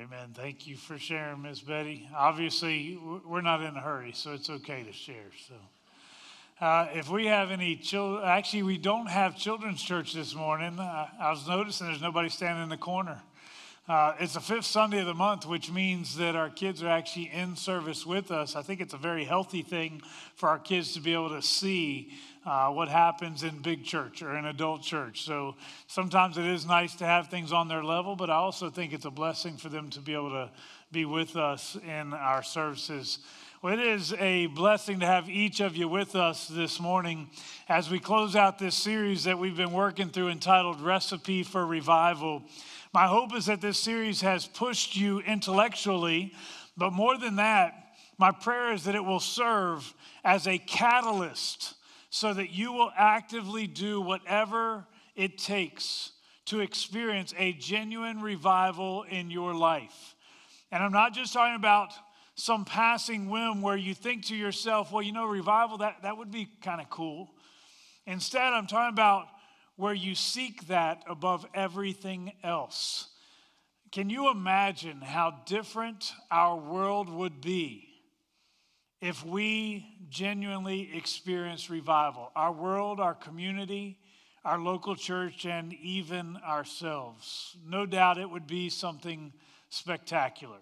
Amen. Thank you for sharing, Miss Betty. Obviously, we're not in a hurry, so it's okay to share. So, uh, if we have any children, actually, we don't have children's church this morning. Uh, I was noticing there's nobody standing in the corner. Uh, it's the fifth Sunday of the month, which means that our kids are actually in service with us. I think it's a very healthy thing for our kids to be able to see uh, what happens in big church or in adult church. So sometimes it is nice to have things on their level, but I also think it's a blessing for them to be able to be with us in our services. Well, it is a blessing to have each of you with us this morning as we close out this series that we've been working through entitled Recipe for Revival. My hope is that this series has pushed you intellectually, but more than that, my prayer is that it will serve as a catalyst so that you will actively do whatever it takes to experience a genuine revival in your life. And I'm not just talking about some passing whim where you think to yourself, well, you know, revival, that, that would be kind of cool. Instead, I'm talking about where you seek that above everything else. Can you imagine how different our world would be if we genuinely experience revival? Our world, our community, our local church, and even ourselves. No doubt it would be something spectacular.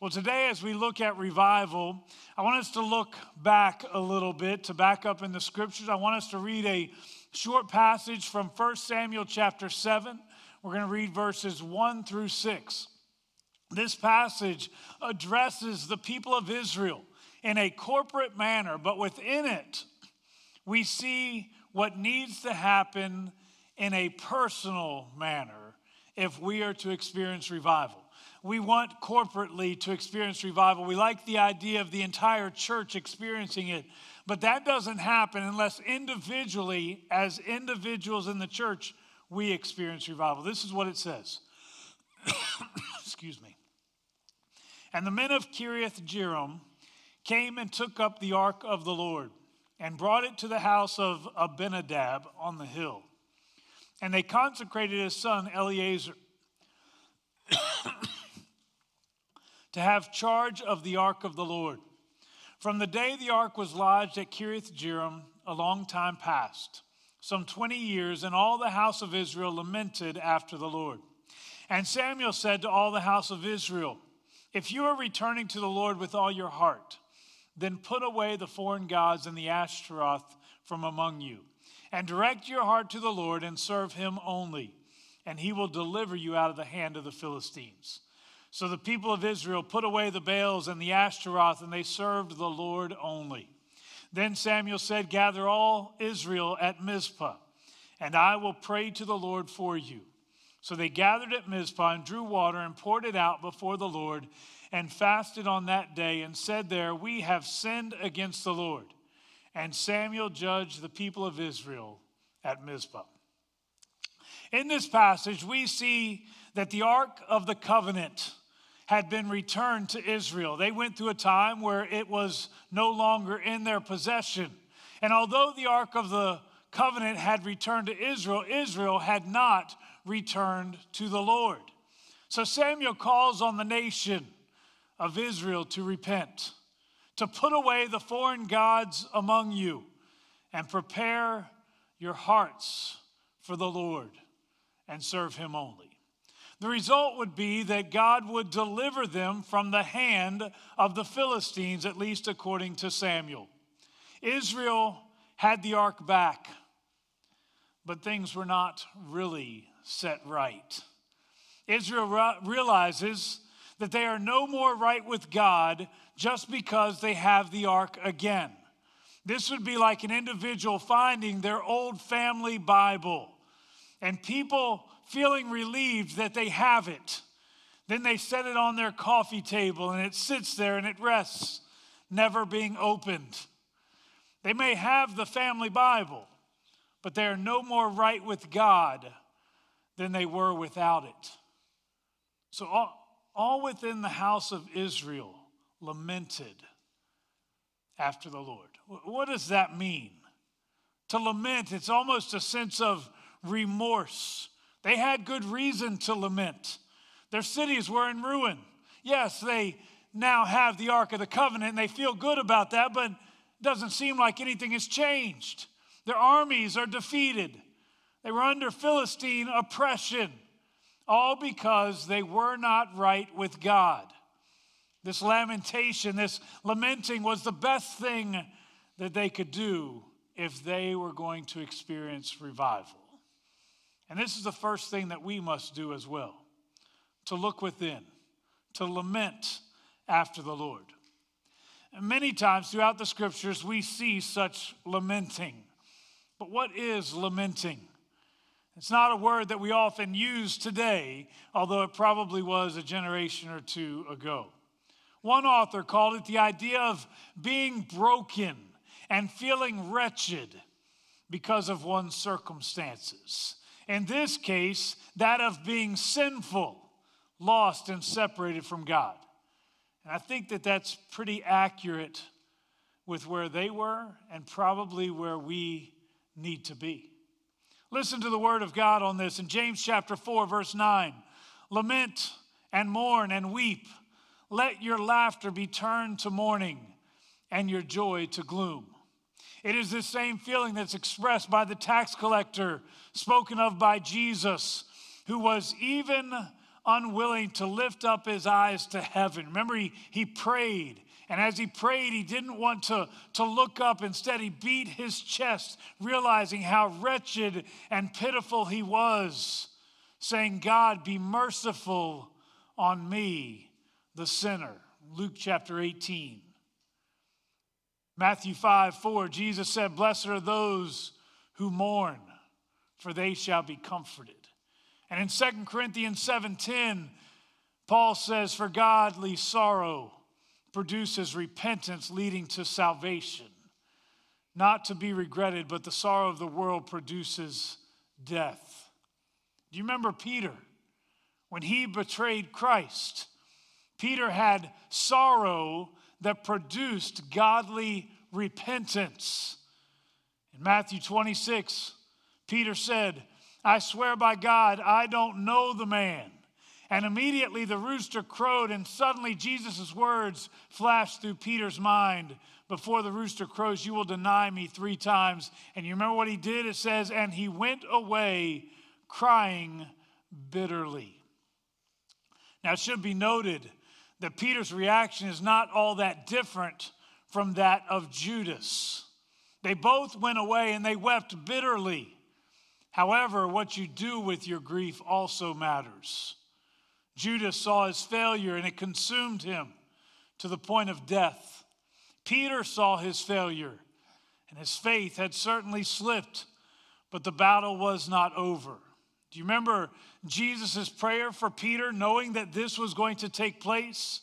Well, today, as we look at revival, I want us to look back a little bit, to back up in the scriptures. I want us to read a short passage from 1 Samuel chapter 7. We're going to read verses 1 through 6. This passage addresses the people of Israel in a corporate manner, but within it, we see what needs to happen in a personal manner if we are to experience revival. We want corporately to experience revival. We like the idea of the entire church experiencing it, but that doesn't happen unless individually, as individuals in the church, we experience revival. This is what it says. Excuse me. And the men of Kiriath Jearim came and took up the ark of the Lord and brought it to the house of Abinadab on the hill. And they consecrated his son Eleazar to have charge of the ark of the Lord. From the day the ark was lodged at Kiriath Jearim, a long time passed, some 20 years, and all the house of Israel lamented after the Lord. And Samuel said to all the house of Israel, If you are returning to the Lord with all your heart, then put away the foreign gods and the Ashtaroth from among you, and direct your heart to the Lord and serve him only, and he will deliver you out of the hand of the Philistines. So the people of Israel put away the Baals and the Ashtaroth, and they served the Lord only. Then Samuel said, Gather all Israel at Mizpah, and I will pray to the Lord for you. So they gathered at Mizpah and drew water and poured it out before the Lord and fasted on that day and said there, We have sinned against the Lord. And Samuel judged the people of Israel at Mizpah. In this passage, we see that the Ark of the Covenant had been returned to Israel. They went through a time where it was no longer in their possession. And although the Ark of the Covenant had returned to Israel, Israel had not returned to the Lord. So Samuel calls on the nation of Israel to repent, to put away the foreign gods among you, and prepare your hearts for the Lord and serve him only. The result would be that God would deliver them from the hand of the Philistines, at least according to Samuel. Israel had the ark back, but things were not really set right. Israel realizes that they are no more right with God just because they have the ark again. This would be like an individual finding their old family Bible and people feeling relieved that they have it. Then they set it on their coffee table and it sits there and it rests, never being opened. They may have the family Bible, but they are no more right with God than they were without it. So, all, all within the house of Israel lamented after the Lord. What does that mean? To lament, it's almost a sense of remorse they had good reason to lament. Their cities were in ruin. Yes, they now have the Ark of the Covenant and they feel good about that, but it doesn't seem like anything has changed. Their armies are defeated. They were under Philistine oppression, all because they were not right with God. This lamentation, this lamenting was the best thing that they could do if they were going to experience revival. And this is the first thing that we must do as well to look within, to lament after the Lord. And many times throughout the scriptures, we see such lamenting. But what is lamenting? It's not a word that we often use today, although it probably was a generation or two ago. One author called it the idea of being broken and feeling wretched because of one's circumstances. In this case, that of being sinful, lost, and separated from God. And I think that that's pretty accurate with where they were and probably where we need to be. Listen to the word of God on this in James chapter 4, verse 9. Lament and mourn and weep. Let your laughter be turned to mourning and your joy to gloom. It is the same feeling that's expressed by the tax collector, spoken of by Jesus, who was even unwilling to lift up his eyes to heaven. Remember, he, he prayed. And as he prayed, he didn't want to, to look up. Instead, he beat his chest, realizing how wretched and pitiful he was, saying, God, be merciful on me, the sinner. Luke chapter 18. Matthew 5 4, Jesus said, Blessed are those who mourn, for they shall be comforted. And in 2 Corinthians 7:10, Paul says, For godly sorrow produces repentance leading to salvation, not to be regretted, but the sorrow of the world produces death. Do you remember Peter? When he betrayed Christ, Peter had sorrow that produced godly repentance. In Matthew 26, Peter said, I swear by God, I don't know the man. And immediately the rooster crowed, and suddenly Jesus' words flashed through Peter's mind. Before the rooster crows, you will deny me three times. And you remember what he did? It says, and he went away crying bitterly. Now, it should be noted that Peter's reaction is not all that different from that of Judas. They both went away and they wept bitterly. However, what you do with your grief also matters. Judas saw his failure and it consumed him to the point of death. Peter saw his failure and his faith had certainly slipped, but the battle was not over. Do you remember Jesus' prayer for Peter, knowing that this was going to take place?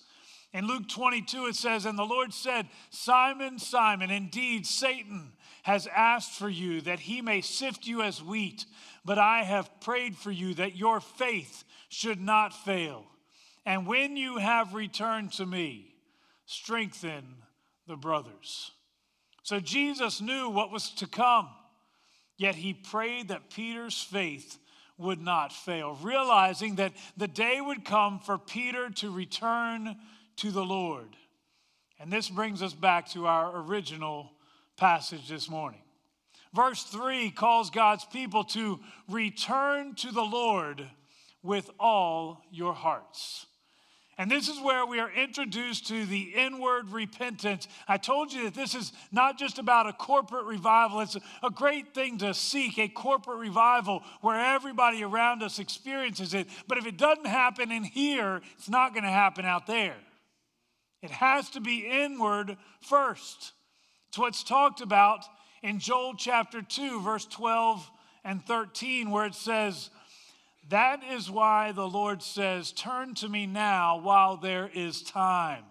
In Luke 22, it says, And the Lord said, Simon, Simon, indeed Satan has asked for you that he may sift you as wheat, but I have prayed for you that your faith should not fail. And when you have returned to me, strengthen the brothers. So Jesus knew what was to come, yet he prayed that Peter's faith would not fail, realizing that the day would come for Peter to return to the Lord. And this brings us back to our original passage this morning. Verse 3 calls God's people to return to the Lord with all your hearts. And this is where we are introduced to the inward repentance. I told you that this is not just about a corporate revival. It's a great thing to seek a corporate revival where everybody around us experiences it. But if it doesn't happen in here, it's not going to happen out there. It has to be inward first. It's what's talked about in Joel chapter 2, verse 12 and 13, where it says, That is why the Lord says, Turn to me now while there is time.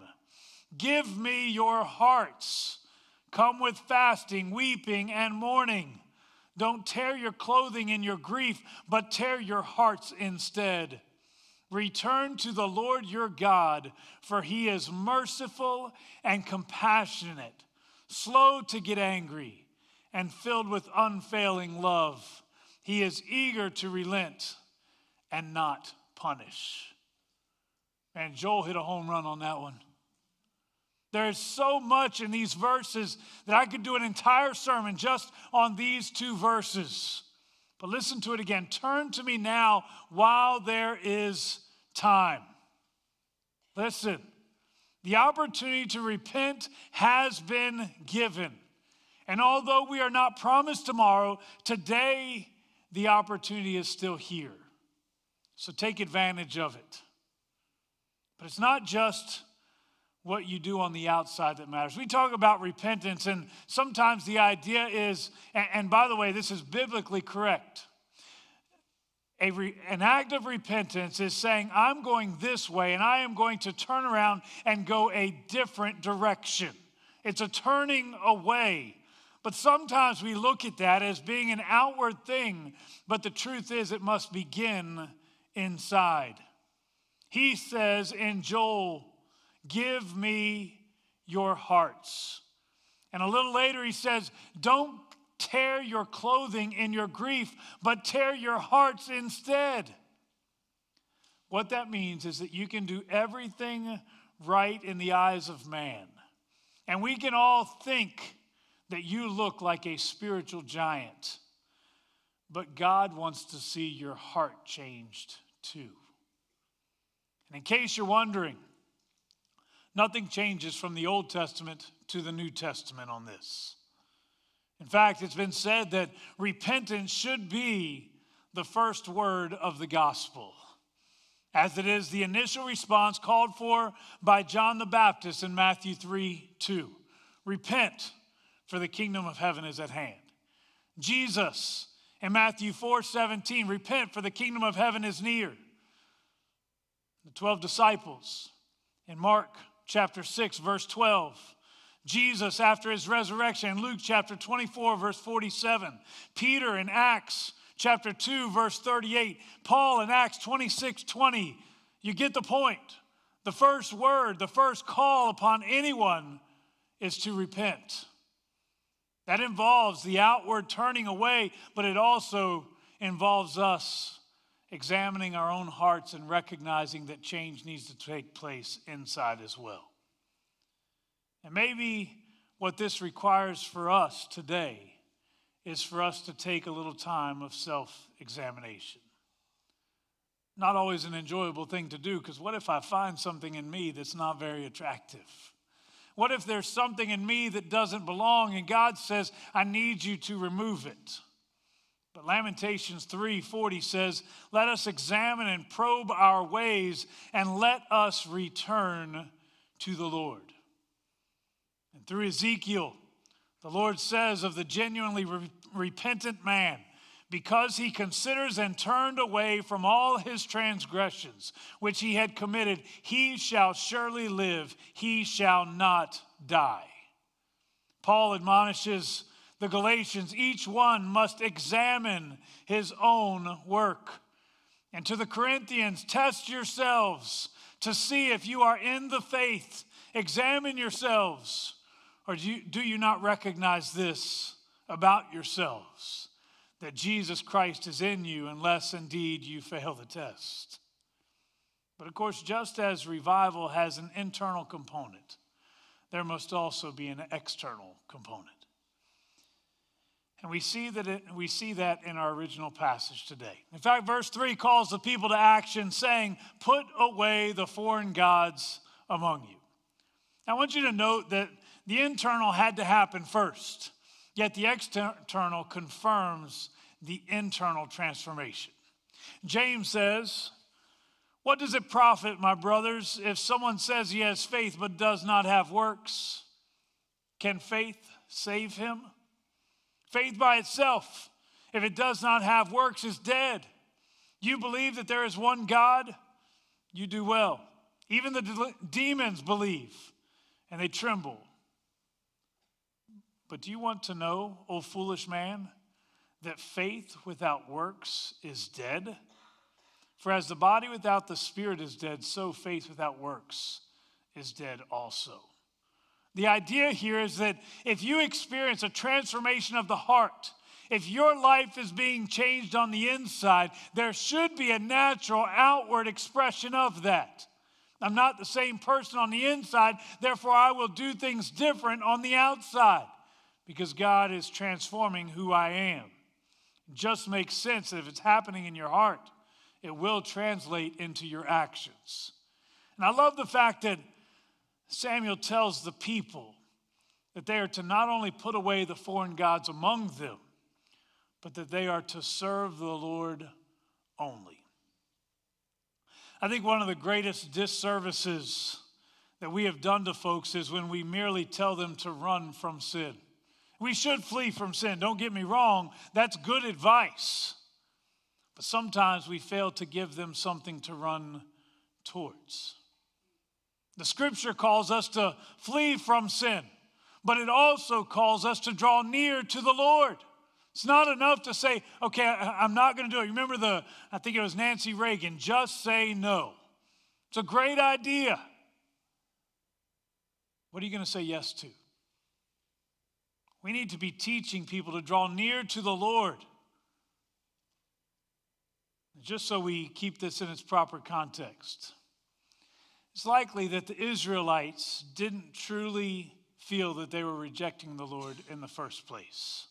Give me your hearts. Come with fasting, weeping, and mourning. Don't tear your clothing in your grief, but tear your hearts instead. Return to the Lord your God, for he is merciful and compassionate slow to get angry, and filled with unfailing love. He is eager to relent and not punish. And Joel hit a home run on that one. There is so much in these verses that I could do an entire sermon just on these two verses. But listen to it again. Turn to me now while there is time. Listen, the opportunity to repent has been given. And although we are not promised tomorrow, today the opportunity is still here. So take advantage of it. But it's not just what you do on the outside that matters. We talk about repentance, and sometimes the idea is, and, by the way, this is biblically correct. Re, an act of repentance is saying, I'm going this way, and I am going to turn around and go a different direction. It's a turning away. But sometimes we look at that as being an outward thing, but the truth is, it must begin inside. He says in Joel Give me your hearts. And a little later, he says, Don't tear your clothing in your grief, but tear your hearts instead. What that means is that you can do everything right in the eyes of man. And we can all think that you look like a spiritual giant, but God wants to see your heart changed too. And in case you're wondering, Nothing changes from the Old Testament to the New Testament on this. In fact, it's been said that repentance should be the first word of the gospel, as it is the initial response called for by John the Baptist in Matthew 3 2. Repent, for the kingdom of heaven is at hand. Jesus in Matthew 4 17, repent, for the kingdom of heaven is near. The 12 disciples in Mark chapter 6, verse 12. Jesus after his resurrection, Luke chapter 24, verse 47. Peter in Acts chapter 2, verse 38. Paul in Acts 26, 20. You get the point. The first word, the first call upon anyone is to repent. That involves the outward turning away, but it also involves us examining our own hearts and recognizing that change needs to take place inside as well. And maybe what this requires for us today is for us to take a little time of self examination. Not always an enjoyable thing to do, because what if I find something in me that's not very attractive? What if there's something in me that doesn't belong and God says, I need you to remove it? But Lamentations 3:40 says, "Let us examine and probe our ways and let us return to the Lord." And through Ezekiel, the Lord says of the genuinely re- repentant man, because he considers and turned away from all his transgressions which he had committed, he shall surely live, he shall not die. Paul admonishes the Galatians, each one must examine his own work. And to the Corinthians, test yourselves to see if you are in the faith. Examine yourselves. Or do you, do you not recognize this about yourselves? That Jesus Christ is in you, unless indeed you fail the test. But of course, just as revival has an internal component, there must also be an external component. And we see that it, we see that in our original passage today. In fact, verse 3 calls the people to action, saying, Put away the foreign gods among you. I want you to note that the internal had to happen first, yet the external confirms the internal transformation. James says, What does it profit, my brothers, if someone says he has faith but does not have works? Can faith save him? Faith by itself, if it does not have works, is dead. You believe that there is one God, you do well. Even the de- demons believe and they tremble. But do you want to know, O foolish man, that faith without works is dead? For as the body without the spirit is dead, so faith without works is dead also. The idea here is that if you experience a transformation of the heart, if your life is being changed on the inside, there should be a natural outward expression of that. I'm not the same person on the inside. Therefore, I will do things different on the outside because God is transforming who I am. It just makes sense that if it's happening in your heart, it will translate into your actions. And I love the fact that Samuel tells the people that they are to not only put away the foreign gods among them, but that they are to serve the Lord only. I think one of the greatest disservices that we have done to folks is when we merely tell them to run from sin. We should flee from sin, don't get me wrong, that's good advice. But sometimes we fail to give them something to run towards. The scripture calls us to flee from sin, but it also calls us to draw near to the Lord. It's not enough to say, okay, I'm not going to do it. Remember the, I think it was Nancy Reagan, just say no. It's a great idea. What are you going to say yes to? We need to be teaching people to draw near to the Lord. Just so we keep this in its proper context. It's likely that the Israelites didn't truly feel that they were rejecting the Lord in the first place.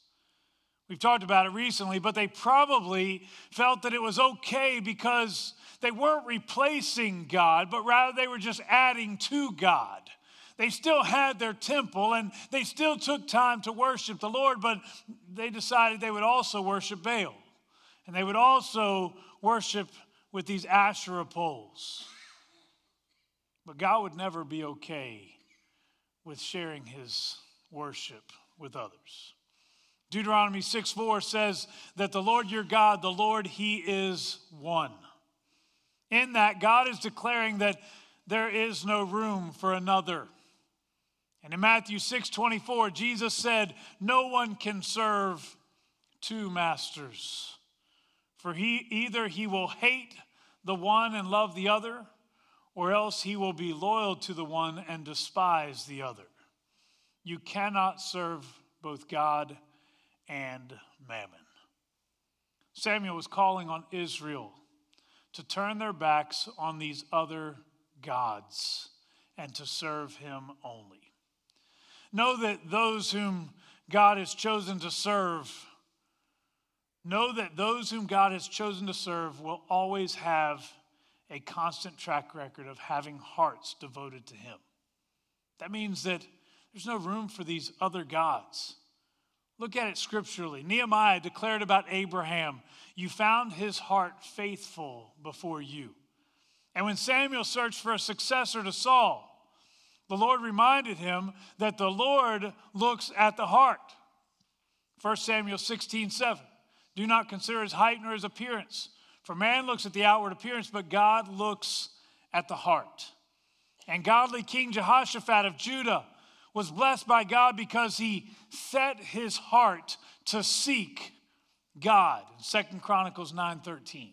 We've talked about it recently, but they probably felt that it was okay because they weren't replacing God, but rather they were just adding to God. They still had their temple and they still took time to worship the Lord, but they decided they would also worship Baal. And they would also worship with these Asherah poles. But God would never be okay with sharing his worship with others. Deuteronomy 6 4 says that the Lord your God, the Lord, he is one. In that, God is declaring that there is no room for another. And in Matthew 6 24, Jesus said, No one can serve two masters. For he either he will hate the one and love the other, or else he will be loyal to the one and despise the other. You cannot serve both God and mammon. Samuel was calling on Israel to turn their backs on these other gods and to serve him only. Know that those whom God has chosen to serve, know that those whom God has chosen to serve will always have a constant track record of having hearts devoted to Him. That means that there's no room for these other gods. Look at it scripturally. Nehemiah declared about Abraham, You found his heart faithful before you. And when Samuel searched for a successor to Saul, the Lord reminded him that the Lord looks at the heart. 1 Samuel 16, 7. Do not consider his height nor his appearance, for man looks at the outward appearance, but God looks at the heart. And godly King Jehoshaphat of Judah was blessed by God because he set his heart to seek God. Second Chronicles 9:13.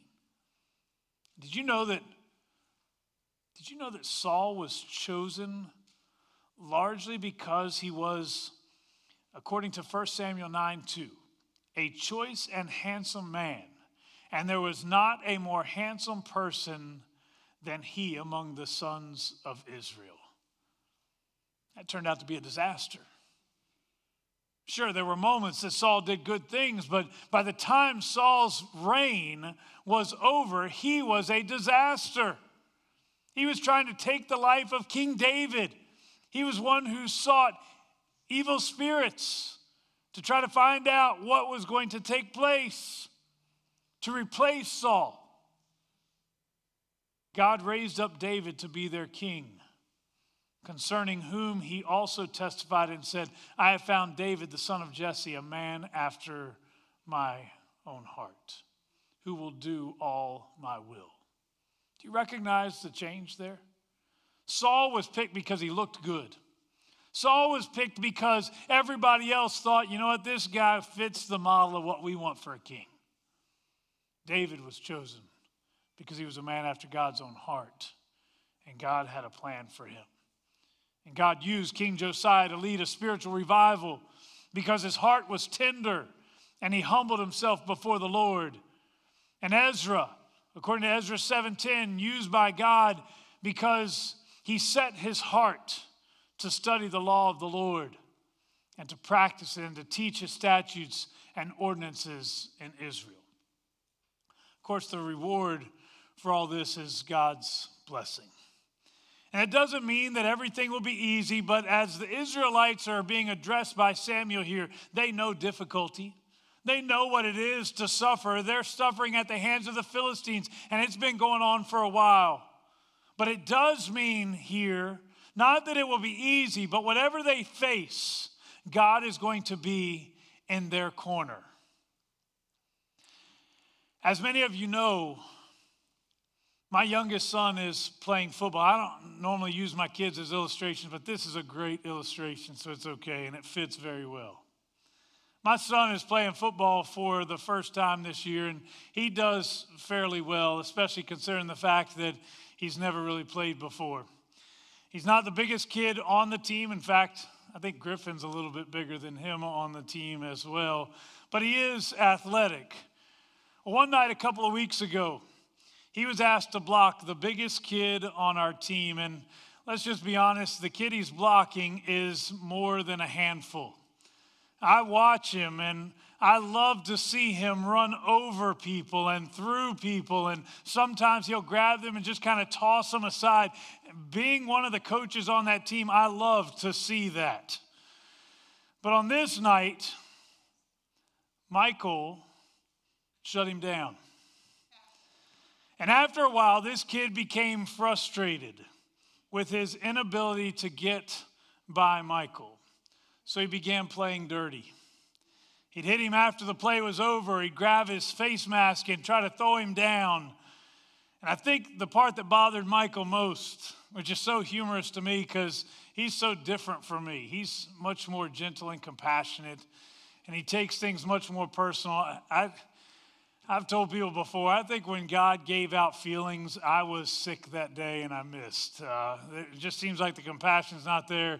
Did you know that did you know that Saul was chosen largely because he was according to 1 Samuel 9 2, a choice and handsome man and there was not a more handsome person than he among the sons of Israel. That turned out to be a disaster. Sure, there were moments that Saul did good things, but by the time Saul's reign was over, he was a disaster. He was trying to take the life of King David. He was one who sought evil spirits to try to find out what was going to take place to replace Saul. God raised up David to be their king, concerning whom he also testified and said, I have found David, the son of Jesse, a man after my own heart, who will do all my will. Do you recognize the change there? Saul was picked because he looked good. Saul was picked because everybody else thought, you know what, this guy fits the model of what we want for a king. David was chosen because he was a man after God's own heart, and God had a plan for him. And God used King Josiah to lead a spiritual revival because his heart was tender and he humbled himself before the Lord. And Ezra, according to Ezra 7:10, used by God, because he set his heart to study the law of the Lord and to practice it and to teach his statutes and ordinances in Israel. Of course, the reward for all this is God's blessing. And it doesn't mean that everything will be easy, but as the Israelites are being addressed by Samuel here, they know difficulty. They know what it is to suffer. They're suffering at the hands of the Philistines, and it's been going on for a while. But it does mean here, not that it will be easy, but whatever they face, God is going to be in their corner. As many of you know, my youngest son is playing football. I don't normally use my kids as illustrations, but this is a great illustration, so it's okay, and it fits very well. My son is playing football for the first time this year, and he does fairly well, especially considering the fact that he's never really played before. He's not the biggest kid on the team. In fact, I think Griffin's a little bit bigger than him on the team as well, but he is athletic. One night, a couple of weeks ago, he was asked to block the biggest kid on our team. And let's just be honest, the kid he's blocking is more than a handful. I watch him and I love to see him run over people and through people. And sometimes he'll grab them and just kind of toss them aside. Being one of the coaches on that team, I love to see that. But on this night, Michael shut him down. And after a while, this kid became frustrated with his inability to get by Michael. So he began playing dirty. He'd hit him after the play was over. He'd grab his face mask and try to throw him down. And I think the part that bothered Michael most, which is so humorous to me because he's so different from me, he's much more gentle and compassionate, and he takes things much more personal. I, I've told people before, I think when God gave out feelings, I was sick that day and I missed. Uh, it just seems like the compassion's not there.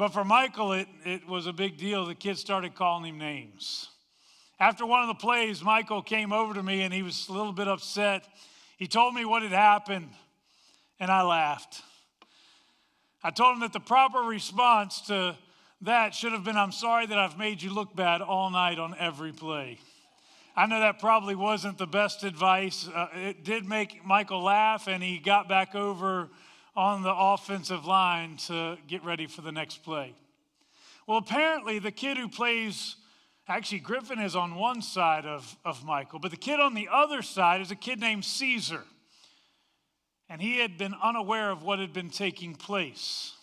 But for Michael, it, it was a big deal. The kids started calling him names. After one of the plays, Michael came over to me and he was a little bit upset. He told me what had happened, and I laughed. I told him that the proper response to that should have been I'm sorry that I've made you look bad all night on every play. I know that probably wasn't the best advice. Uh, it did make Michael laugh, and he got back over on the offensive line to get ready for the next play. Well, apparently, the kid who plays, actually, Griffin is on one side of, of Michael, but the kid on the other side is a kid named Caesar. And he had been unaware of what had been taking place.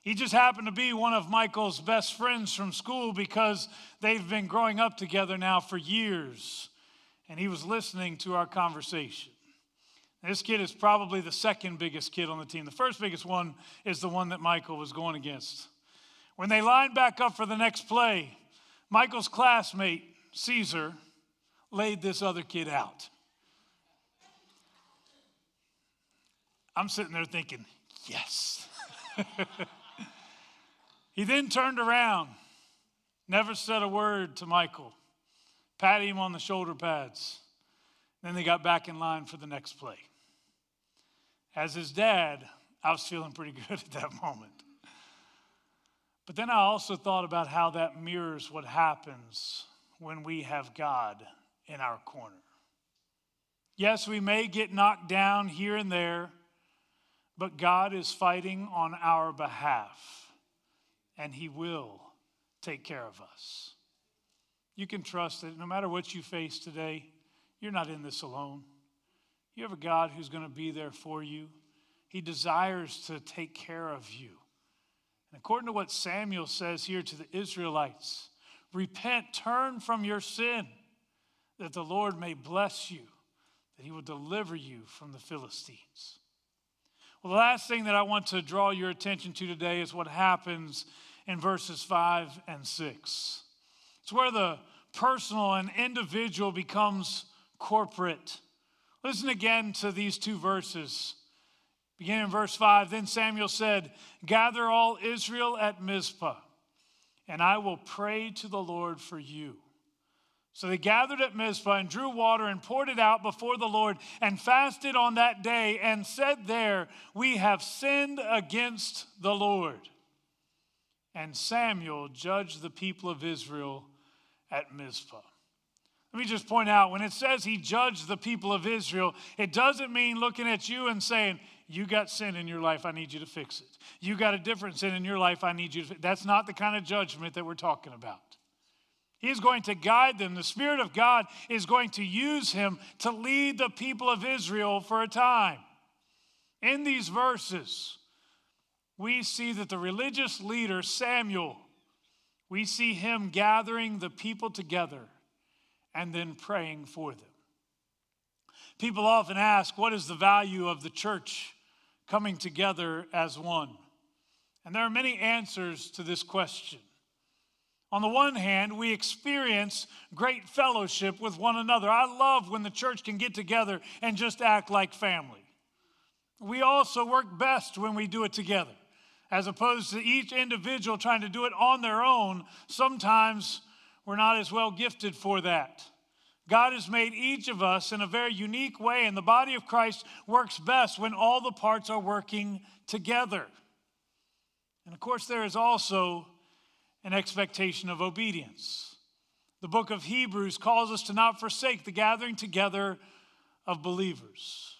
He just happened to be one of Michael's best friends from school because they've been growing up together now for years. And he was listening to our conversation. This kid is probably the second biggest kid on the team. The first biggest one is the one that Michael was going against. When they lined back up for the next play, Michael's classmate, Caesar, laid this other kid out. I'm sitting there thinking, yes. He then turned around, never said a word to Michael, patted him on the shoulder pads. Then they got back in line for the next play. As his dad, I was feeling pretty good at that moment. But then I also thought about how that mirrors what happens when we have God in our corner. Yes, we may get knocked down here and there, but God is fighting on our behalf and He will take care of us. You can trust that no matter what you face today, you're not in this alone. You have a God who's going to be there for you. He desires to take care of you. And according to what Samuel says here to the Israelites, repent, turn from your sin, that the Lord may bless you, that he will deliver you from the Philistines. Well, the last thing that I want to draw your attention to today is what happens in verses 5 and 6. It's where the personal and individual becomes corporate. Listen again to these two verses. Beginning in verse 5 Then Samuel said, Gather all Israel at Mizpah, and I will pray to the Lord for you. So they gathered at Mizpah and drew water and poured it out before the Lord and fasted on that day and said there, We have sinned against the Lord. And Samuel judged the people of Israel at Mizpah. Let me just point out when it says he judged the people of Israel, it doesn't mean looking at you and saying, You got sin in your life, I need you to fix it. You got a different sin in your life, I need you to fix That's not the kind of judgment that we're talking about. He's going to guide them. The Spirit of God is going to use him to lead the people of Israel for a time. In these verses, we see that the religious leader, Samuel, we see him gathering the people together and then praying for them. People often ask, what is the value of the church coming together as one? And there are many answers to this question. On the one hand, we experience great fellowship with one another. I love when the church can get together and just act like family. We also work best when we do it together, as opposed to each individual trying to do it on their own. Sometimes we're not as well gifted for that. God has made each of us in a very unique way, and the body of Christ works best when all the parts are working together. And of course, there is also an expectation of obedience. The book of Hebrews calls us to not forsake the gathering together of believers.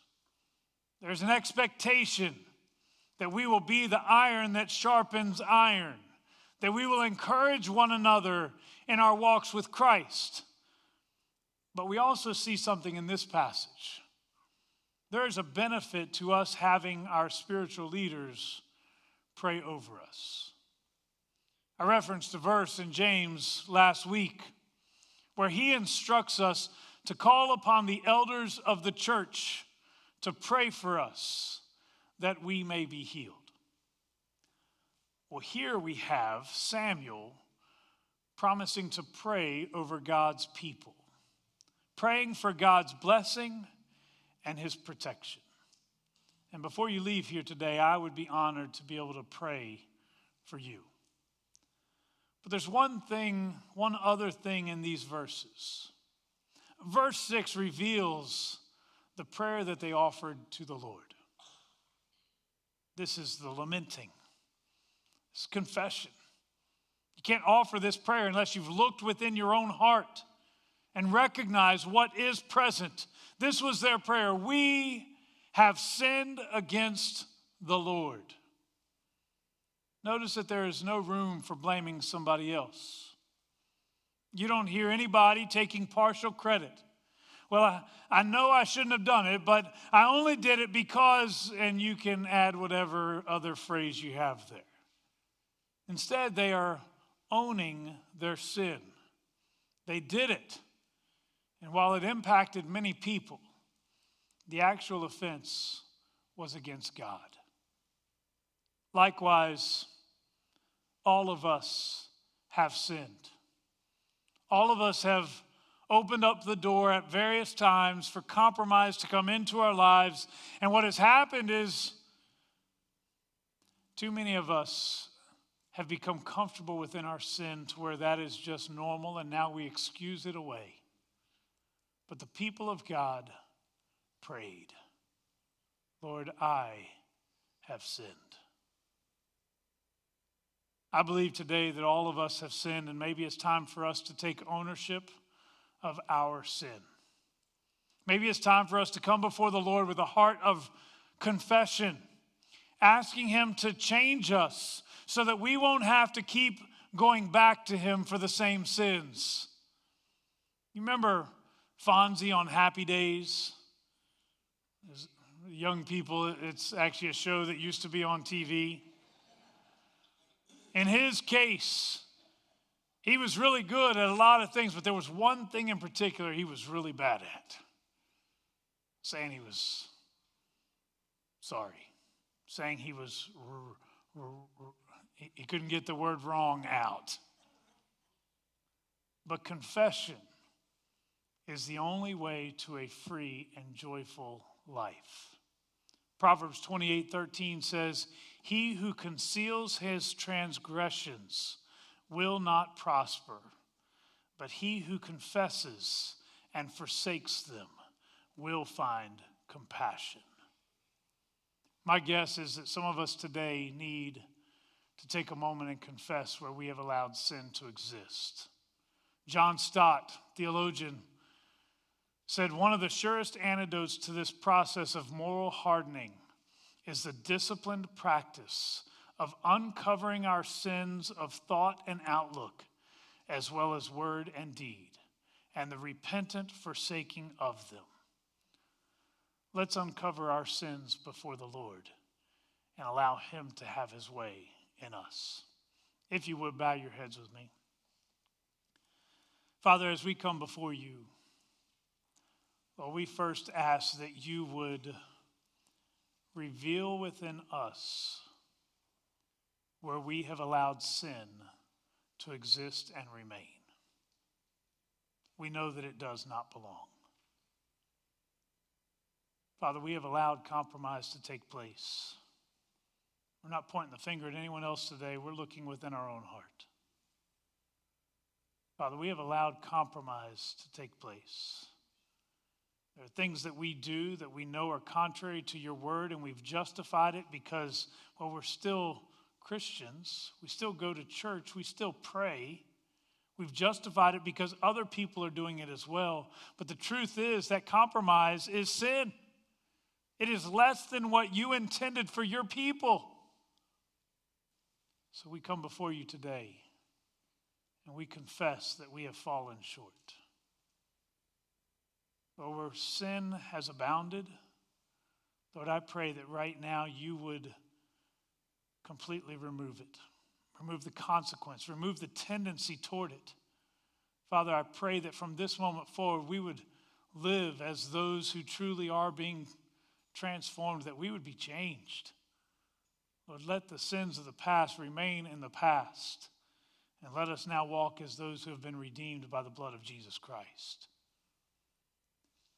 There's an expectation that we will be the iron that sharpens iron, that we will encourage one another in our walks with Christ. But we also see something in this passage. There is a benefit to us having our spiritual leaders pray over us. I referenced a verse in James last week where he instructs us to call upon the elders of the church to pray for us that we may be healed. Well, here we have Samuel promising to pray over God's people, praying for God's blessing and his protection. And before you leave here today, I would be honored to be able to pray for you. But there's one thing, one other thing in these verses. Verse 6 reveals the prayer that they offered to the Lord. This is the lamenting, it's confession. You can't offer this prayer unless you've looked within your own heart and recognized what is present. This was their prayer. We have sinned against the Lord. Notice that there is no room for blaming somebody else. You don't hear anybody taking partial credit. Well, I, I know I shouldn't have done it, but I only did it because, and you can add whatever other phrase you have there. Instead, they are owning their sin. They did it. And while it impacted many people, the actual offense was against God. Likewise, all of us have sinned. All of us have opened up the door at various times for compromise to come into our lives. And what has happened is too many of us have become comfortable within our sin to where that is just normal and now we excuse it away. But the people of God prayed, Lord, I have sinned. I believe today that all of us have sinned, and maybe it's time for us to take ownership of our sin. Maybe it's time for us to come before the Lord with a heart of confession, asking Him to change us so that we won't have to keep going back to Him for the same sins. You remember Fonzie on Happy Days? Young people, it's actually a show that used to be on TV. In his case, he was really good at a lot of things, but there was one thing in particular he was really bad at saying he was sorry, saying he was, he couldn't get the word wrong out. But confession is the only way to a free and joyful life. Proverbs 28 13 says, He who conceals his transgressions will not prosper, but he who confesses and forsakes them will find compassion. My guess is that some of us today need to take a moment and confess where we have allowed sin to exist. John Stott, theologian, said one of the surest antidotes to this process of moral hardening is the disciplined practice of uncovering our sins of thought and outlook, as well as word and deed, and the repentant forsaking of them. Let's uncover our sins before the Lord and allow Him to have His way in us. If you would, bow your heads with me. Father, as we come before you, well, we first ask that you would reveal within us where we have allowed sin to exist and remain. We know that it does not belong. Father, we have allowed compromise to take place. We're not pointing the finger at anyone else today. We're looking within our own heart. Father, we have allowed compromise to take place. There are things that we do that we know are contrary to your word, and we've justified it because, well, we're still Christians. We still go to church. We still pray. We've justified it because other people are doing it as well. But the truth is that compromise is sin. It is less than what you intended for your people. So we come before you today and we confess that we have fallen short. Lord, where sin has abounded, Lord, I pray that right now you would completely remove it, remove the consequence, remove the tendency toward it. Father, I pray that from this moment forward, we would live as those who truly are being transformed, that we would be changed. Lord, let the sins of the past remain in the past, and let us now walk as those who have been redeemed by the blood of Jesus Christ.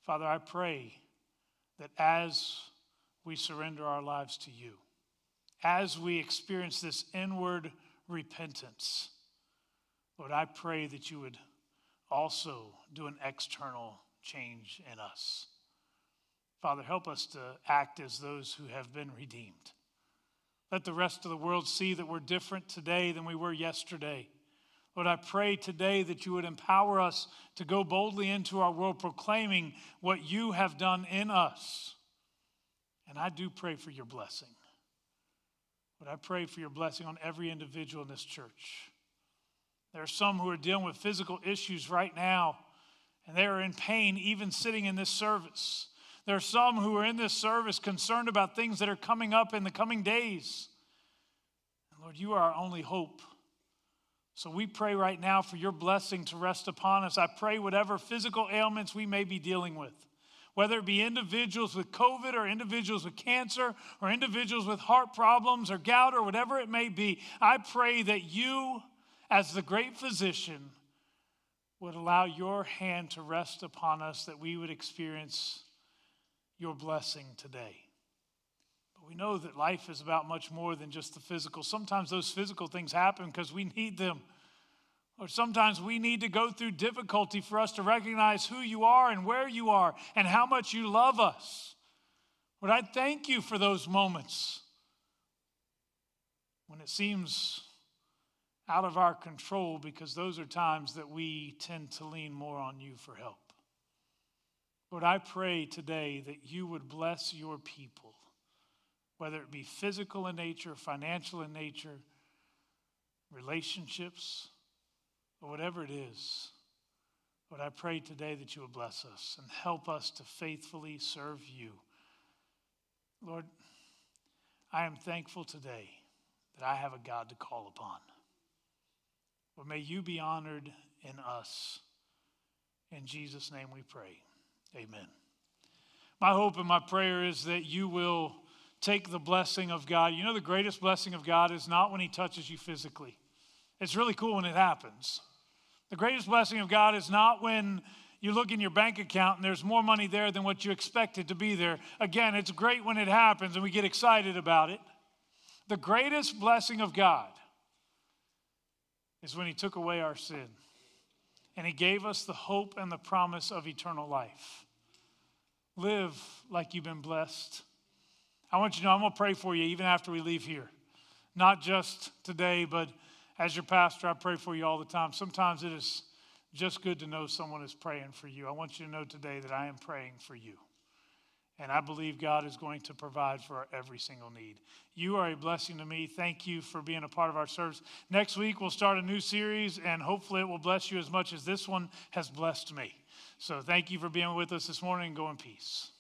Father, I pray that as we surrender our lives to you, as we experience this inward repentance, Lord, I pray that you would also do an external change in us. Father, help us to act as those who have been redeemed. Let the rest of the world see that we're different today than we were yesterday. Lord, I pray today that you would empower us to go boldly into our world proclaiming what you have done in us. And I do pray for your blessing. But I pray for your blessing on every individual in this church. There are some who are dealing with physical issues right now, and they are in pain even sitting in this service. There are some who are in this service concerned about things that are coming up in the coming days. Lord, you are our only hope. So we pray right now for your blessing to rest upon us. I pray whatever physical ailments we may be dealing with, whether it be individuals with COVID or individuals with cancer or individuals with heart problems or gout or whatever it may be, I pray that you, as the great physician, would allow your hand to rest upon us, that we would experience your blessing today. But we know that life is about much more than just the physical. Sometimes those physical things happen because we need them. Or sometimes we need to go through difficulty for us to recognize who you are and where you are and how much you love us. But I thank you for those moments when it seems out of our control because those are times that we tend to lean more on you for help. Lord, I pray today that you would bless your people, whether it be physical in nature, financial in nature, relationships, or whatever it is. Lord, I pray today that you would bless us and help us to faithfully serve you. Lord, I am thankful today that I have a God to call upon. Lord, may you be honored in us. In Jesus' name we pray. Amen. My hope and my prayer is that you will take the blessing of God. You know, the greatest blessing of God is not when He touches you physically, it's really cool when it happens. The greatest blessing of God is not when you look in your bank account and there's more money there than what you expected to be there. Again, it's great when it happens and we get excited about it. The greatest blessing of God is when He took away our sin and He gave us the hope and the promise of eternal life. Live like you've been blessed. I want you to know I'm going to pray for you even after we leave here. Not just today, but as your pastor, I pray for you all the time. Sometimes it is just good to know someone is praying for you. I want you to know today that I am praying for you. And I believe God is going to provide for every single need. You are a blessing to me. Thank you for being a part of our service. Next week, we'll start a new series, and hopefully, it will bless you as much as this one has blessed me. So, thank you for being with us this morning. Go in peace.